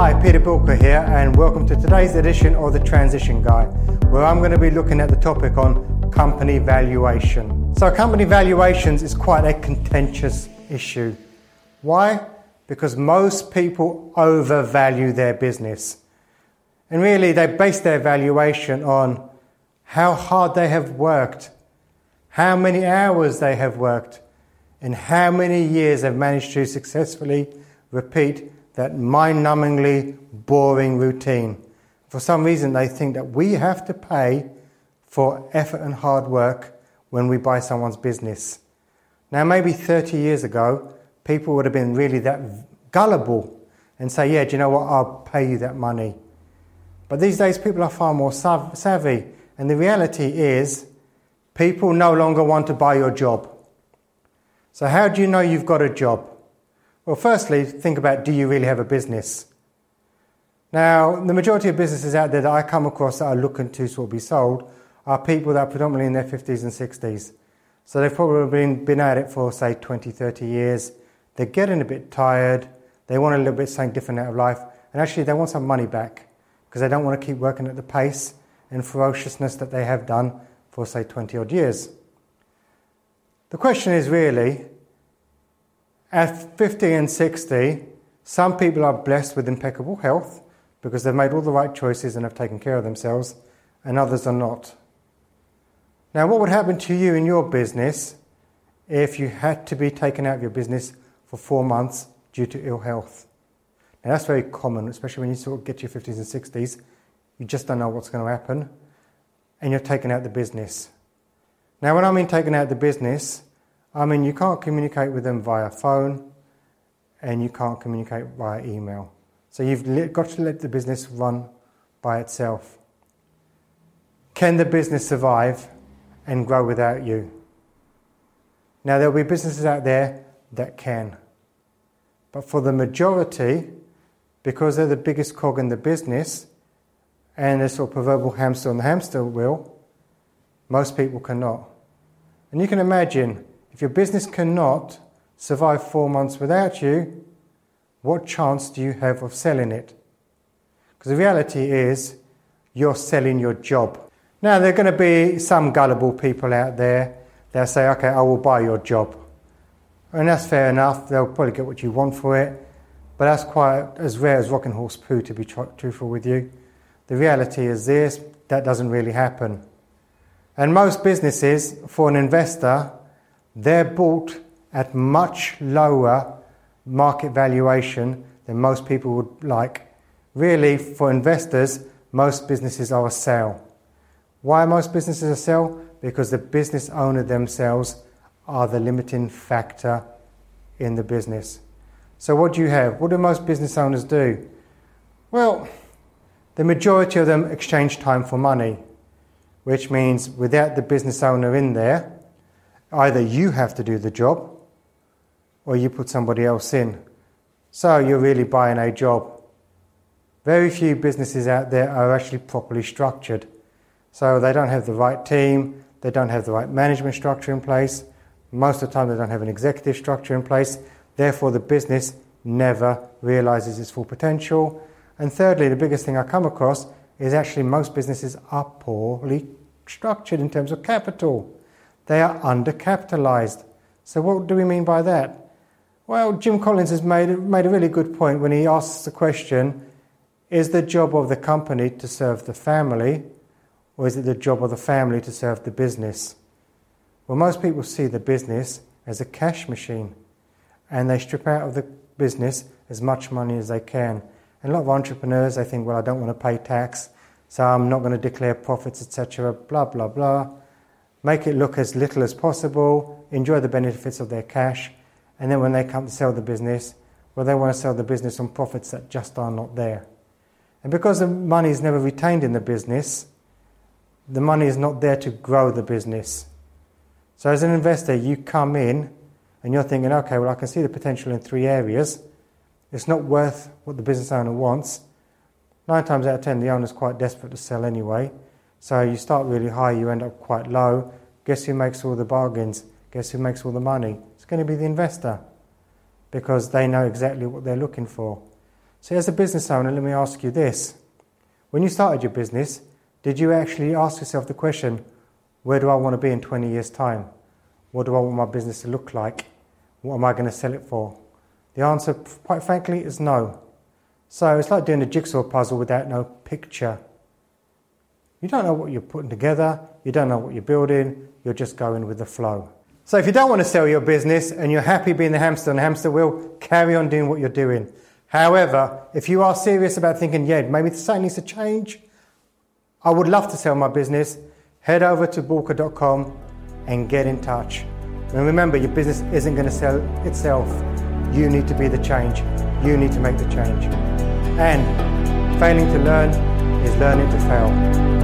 Hi, Peter Bilker here, and welcome to today's edition of The Transition Guide, where I'm going to be looking at the topic on company valuation. So, company valuations is quite a contentious issue. Why? Because most people overvalue their business. And really, they base their valuation on how hard they have worked, how many hours they have worked, and how many years they've managed to successfully repeat that mind numbingly boring routine. For some reason, they think that we have to pay for effort and hard work when we buy someone's business. Now, maybe 30 years ago, people would have been really that gullible and say, Yeah, do you know what? I'll pay you that money. But these days, people are far more savvy. And the reality is, people no longer want to buy your job. So, how do you know you've got a job? Well, firstly, think about do you really have a business? Now, the majority of businesses out there that I come across that are looking to sort of be sold are people that are predominantly in their 50s and 60s. So they've probably been, been at it for, say, 20, 30 years. They're getting a bit tired. They want a little bit something different out of life. And actually, they want some money back because they don't want to keep working at the pace and ferociousness that they have done for, say, 20 odd years. The question is really at 50 and 60, some people are blessed with impeccable health because they've made all the right choices and have taken care of themselves, and others are not. Now, what would happen to you in your business if you had to be taken out of your business for four months due to ill health? Now, that's very common, especially when you sort of get to your 50s and 60s. You just don't know what's going to happen, and you're taken out of the business. Now, when I mean taken out of the business, I mean, you can't communicate with them via phone and you can't communicate via email. So you've got to let the business run by itself. Can the business survive and grow without you? Now, there'll be businesses out there that can. But for the majority, because they're the biggest cog in the business and they're sort of proverbial hamster on the hamster wheel, most people cannot. And you can imagine if your business cannot survive four months without you, what chance do you have of selling it? Because the reality is, you're selling your job. Now, there are going to be some gullible people out there. They'll say, okay, I will buy your job. And that's fair enough. They'll probably get what you want for it. But that's quite as rare as rocking horse poo, to be tr- truthful with you. The reality is this that doesn't really happen. And most businesses, for an investor, they're bought at much lower market valuation than most people would like. Really, for investors, most businesses are a sale. Why are most businesses a sale? Because the business owner themselves are the limiting factor in the business. So, what do you have? What do most business owners do? Well, the majority of them exchange time for money, which means without the business owner in there, Either you have to do the job or you put somebody else in. So you're really buying a job. Very few businesses out there are actually properly structured. So they don't have the right team, they don't have the right management structure in place. Most of the time, they don't have an executive structure in place. Therefore, the business never realizes its full potential. And thirdly, the biggest thing I come across is actually most businesses are poorly structured in terms of capital. They are undercapitalized. So, what do we mean by that? Well, Jim Collins has made, made a really good point when he asks the question Is the job of the company to serve the family, or is it the job of the family to serve the business? Well, most people see the business as a cash machine, and they strip out of the business as much money as they can. And a lot of entrepreneurs, they think, well, I don't want to pay tax, so I'm not going to declare profits, etc., blah, blah, blah make it look as little as possible, enjoy the benefits of their cash, and then when they come to sell the business, well, they want to sell the business on profits that just are not there. And because the money is never retained in the business, the money is not there to grow the business. So, as an investor, you come in and you're thinking, okay, well, I can see the potential in three areas. It's not worth what the business owner wants. Nine times out of ten, the owner's quite desperate to sell anyway. So you start really high, you end up quite low. Guess who makes all the bargains? Guess who makes all the money? It's going to be the investor because they know exactly what they're looking for. So, as a business owner, let me ask you this. When you started your business, did you actually ask yourself the question, where do I want to be in 20 years' time? What do I want my business to look like? What am I going to sell it for? The answer, quite frankly, is no. So it's like doing a jigsaw puzzle without no picture. You don't know what you're putting together, you don't know what you're building, you're just going with the flow. So if you don't want to sell your business and you're happy being the hamster on the hamster wheel, carry on doing what you're doing. However, if you are serious about thinking, yeah, maybe something needs to change, I would love to sell my business, head over to bulka.com and get in touch. And remember, your business isn't going to sell itself. You need to be the change. You need to make the change. And failing to learn is learning to fail.